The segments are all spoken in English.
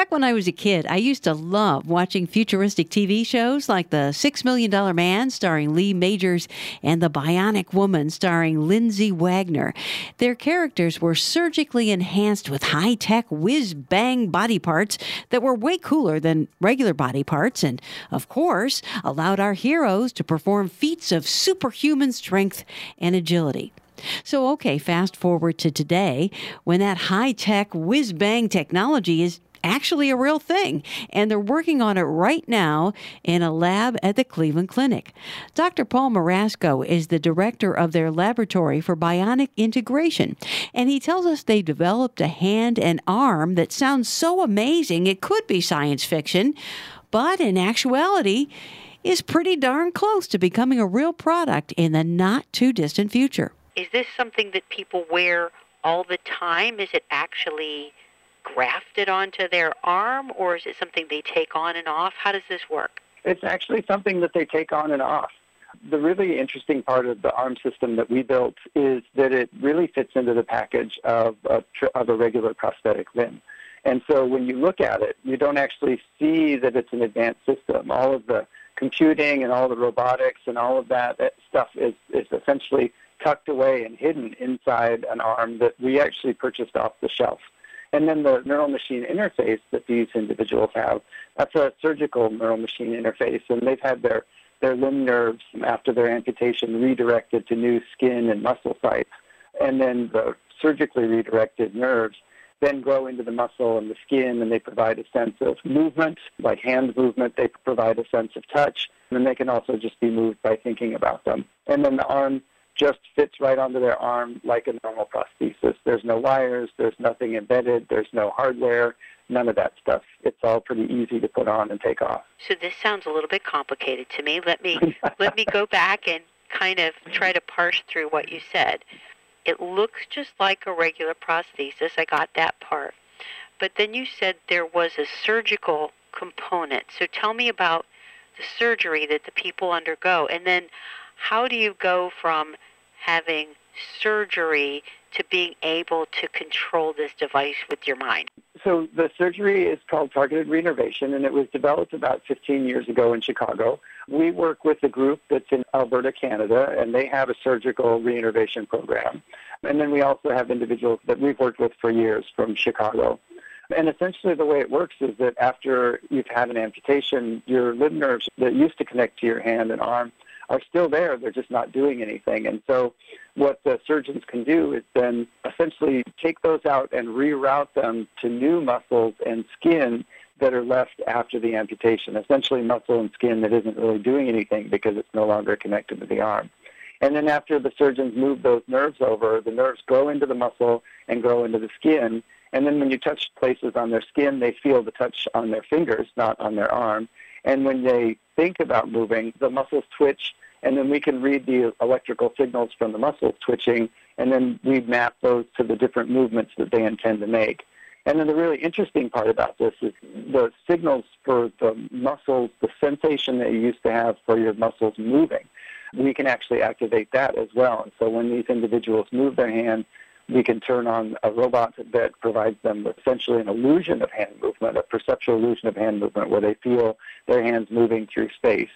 Back when I was a kid, I used to love watching futuristic TV shows like The Six Million Dollar Man, starring Lee Majors, and The Bionic Woman, starring Lindsay Wagner. Their characters were surgically enhanced with high tech whiz bang body parts that were way cooler than regular body parts, and, of course, allowed our heroes to perform feats of superhuman strength and agility. So, okay, fast forward to today when that high tech whiz bang technology is actually a real thing, and they're working on it right now in a lab at the Cleveland Clinic. Dr. Paul Marasco is the director of their laboratory for bionic integration, and he tells us they developed a hand and arm that sounds so amazing it could be science fiction, but in actuality, is pretty darn close to becoming a real product in the not too distant future. Is this something that people wear all the time? Is it actually grafted onto their arm, or is it something they take on and off? How does this work? It's actually something that they take on and off. The really interesting part of the arm system that we built is that it really fits into the package of a, of a regular prosthetic limb. And so when you look at it, you don't actually see that it's an advanced system. All of the computing and all the robotics and all of that stuff is, is essentially tucked away and hidden inside an arm that we actually purchased off the shelf. And then the neural machine interface that these individuals have, that's a surgical neural machine interface. And they've had their, their limb nerves after their amputation redirected to new skin and muscle sites. And then the surgically redirected nerves then grow into the muscle and the skin and they provide a sense of movement, like hand movement. They provide a sense of touch. And they can also just be moved by thinking about them. And then the arm just fits right onto their arm like a normal prosthesis. There's no wires, there's nothing embedded, there's no hardware, none of that stuff. It's all pretty easy to put on and take off. So this sounds a little bit complicated to me. Let me let me go back and kind of try to parse through what you said. It looks just like a regular prosthesis. I got that part. But then you said there was a surgical component. So tell me about the surgery that the people undergo and then how do you go from having surgery to being able to control this device with your mind? So the surgery is called targeted reinnervation, and it was developed about 15 years ago in Chicago. We work with a group that's in Alberta, Canada, and they have a surgical reinnervation program. And then we also have individuals that we've worked with for years from Chicago. And essentially, the way it works is that after you've had an amputation, your limb nerves that used to connect to your hand and arm are still there. They're just not doing anything. And so what the surgeons can do is then essentially take those out and reroute them to new muscles and skin that are left after the amputation, essentially muscle and skin that isn't really doing anything because it's no longer connected to the arm. And then after the surgeons move those nerves over, the nerves grow into the muscle and grow into the skin. And then when you touch places on their skin, they feel the touch on their fingers, not on their arm. And when they think about moving, the muscles twitch and then we can read the electrical signals from the muscles twitching, and then we map those to the different movements that they intend to make. And then the really interesting part about this is the signals for the muscles, the sensation that you used to have for your muscles moving. We can actually activate that as well. And so when these individuals move their hand, we can turn on a robot that provides them with essentially an illusion of hand movement, a perceptual illusion of hand movement where they feel their hands moving through space.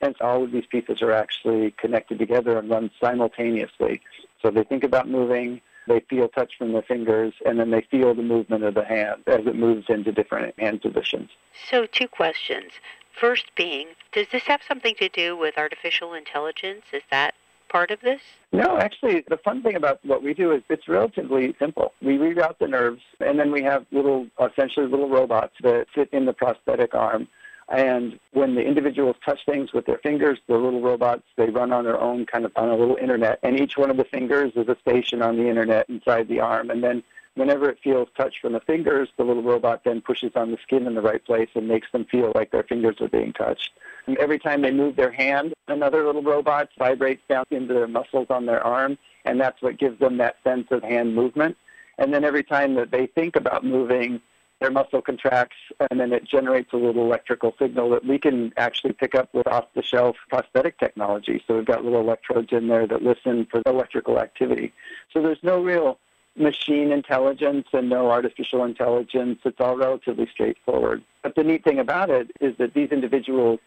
Hence, all of these pieces are actually connected together and run simultaneously. So they think about moving, they feel touch from their fingers, and then they feel the movement of the hand as it moves into different hand positions. So, two questions. First being, does this have something to do with artificial intelligence? Is that part of this? No, actually, the fun thing about what we do is it's relatively simple. We reroute the nerves, and then we have little, essentially little robots that sit in the prosthetic arm and when the individuals touch things with their fingers, the little robots, they run on their own kind of on a little internet. And each one of the fingers is a station on the internet inside the arm. And then whenever it feels touch from the fingers, the little robot then pushes on the skin in the right place and makes them feel like their fingers are being touched. And every time they move their hand, another little robot vibrates down into their muscles on their arm. And that's what gives them that sense of hand movement. And then every time that they think about moving, their muscle contracts and then it generates a little electrical signal that we can actually pick up with off the shelf prosthetic technology. So we've got little electrodes in there that listen for electrical activity. So there's no real machine intelligence and no artificial intelligence. It's all relatively straightforward. But the neat thing about it is that these individuals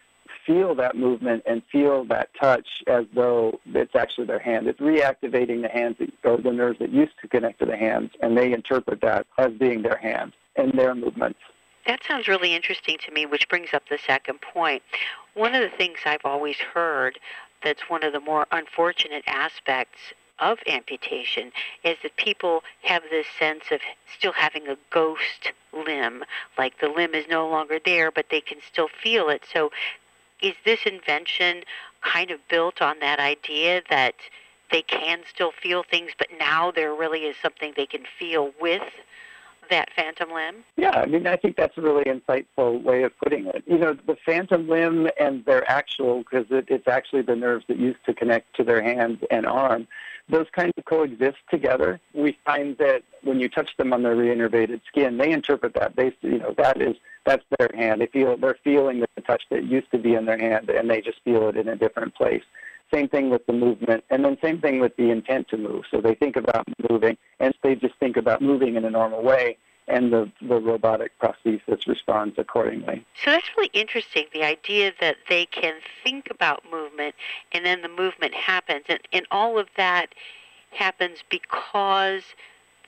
feel that movement and feel that touch as though it's actually their hand. It's reactivating the hands that, or the nerves that used to connect to the hands, and they interpret that as being their hand and their movements. That sounds really interesting to me, which brings up the second point. One of the things I've always heard that's one of the more unfortunate aspects of amputation is that people have this sense of still having a ghost limb, like the limb is no longer there, but they can still feel it. So, is this invention kind of built on that idea that they can still feel things, but now there really is something they can feel with that phantom limb? Yeah, I mean, I think that's a really insightful way of putting it. You know, the phantom limb and their actual, because it, it's actually the nerves that used to connect to their hands and arm, those kinds of coexist together. We find that when you touch them on their reinnervated skin, they interpret that. They, you know, that is that's their hand. They feel they're feeling the touch that used to be in their hand, and they just feel it in a different place. Same thing with the movement, and then same thing with the intent to move. So they think about moving, and they just think about moving in a normal way, and the, the robotic prosthesis responds accordingly. So that's really interesting, the idea that they can think about movement, and then the movement happens. And, and all of that happens because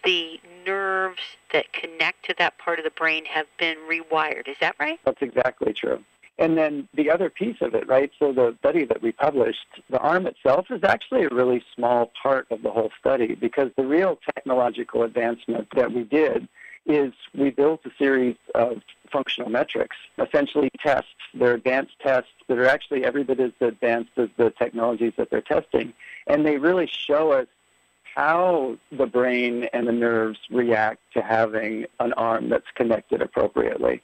the nerves that connect to that part of the brain have been rewired. Is that right? That's exactly true. And then the other piece of it, right? So the study that we published, the arm itself is actually a really small part of the whole study because the real technological advancement that we did is we built a series of functional metrics, essentially tests. They're advanced tests that are actually every bit as advanced as the technologies that they're testing. And they really show us how the brain and the nerves react to having an arm that's connected appropriately.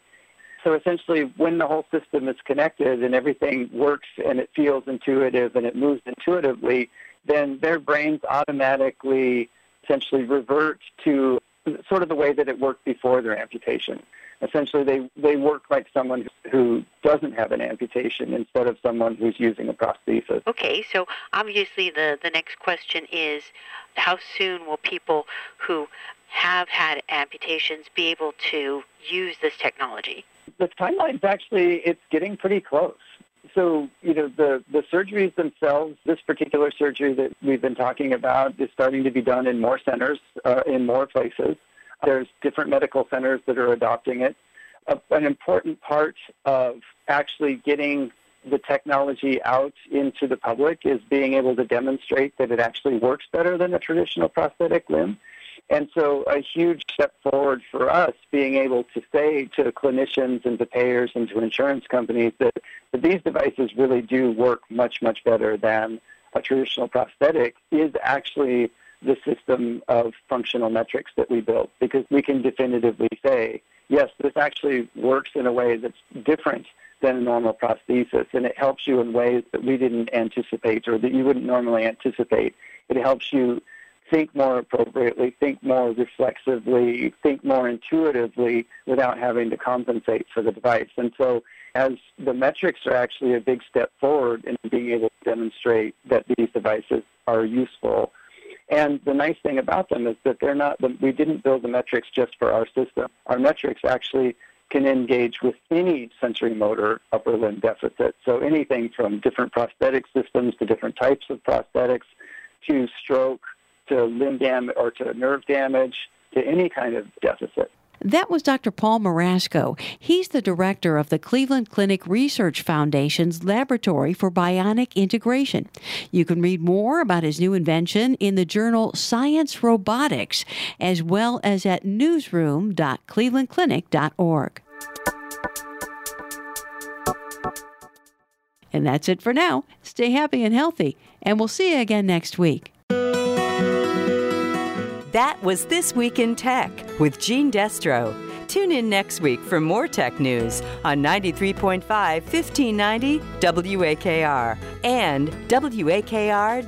So essentially, when the whole system is connected and everything works and it feels intuitive and it moves intuitively, then their brains automatically essentially revert to sort of the way that it worked before their amputation. Essentially, they, they work like someone who doesn't have an amputation instead of someone who's using a prosthesis. Okay, so obviously the, the next question is how soon will people who have had amputations be able to use this technology? The timeline's actually it's getting pretty close. So, you know, the, the surgeries themselves, this particular surgery that we've been talking about is starting to be done in more centers, uh, in more places. There's different medical centers that are adopting it. An important part of actually getting the technology out into the public is being able to demonstrate that it actually works better than a traditional prosthetic limb. And so a huge step forward for us being able to say to clinicians and to payers and to insurance companies that, that these devices really do work much, much better than a traditional prosthetic is actually the system of functional metrics that we built because we can definitively say, yes, this actually works in a way that's different than a normal prosthesis and it helps you in ways that we didn't anticipate or that you wouldn't normally anticipate. It helps you think more appropriately, think more reflexively, think more intuitively without having to compensate for the device. And so as the metrics are actually a big step forward in being able to demonstrate that these devices are useful. And the nice thing about them is that they're not, we didn't build the metrics just for our system. Our metrics actually can engage with any sensory motor upper limb deficit. So anything from different prosthetic systems to different types of prosthetics to stroke to limb damage or to nerve damage to any kind of deficit. That was Dr. Paul Marasco. He's the director of the Cleveland Clinic Research Foundation's Laboratory for Bionic Integration. You can read more about his new invention in the journal Science Robotics, as well as at newsroom.clevelandclinic.org. And that's it for now. Stay happy and healthy, and we'll see you again next week. That was This Week in Tech with Gene Destro. Tune in next week for more tech news on 93.5 1590 WAKR and WAKR.net.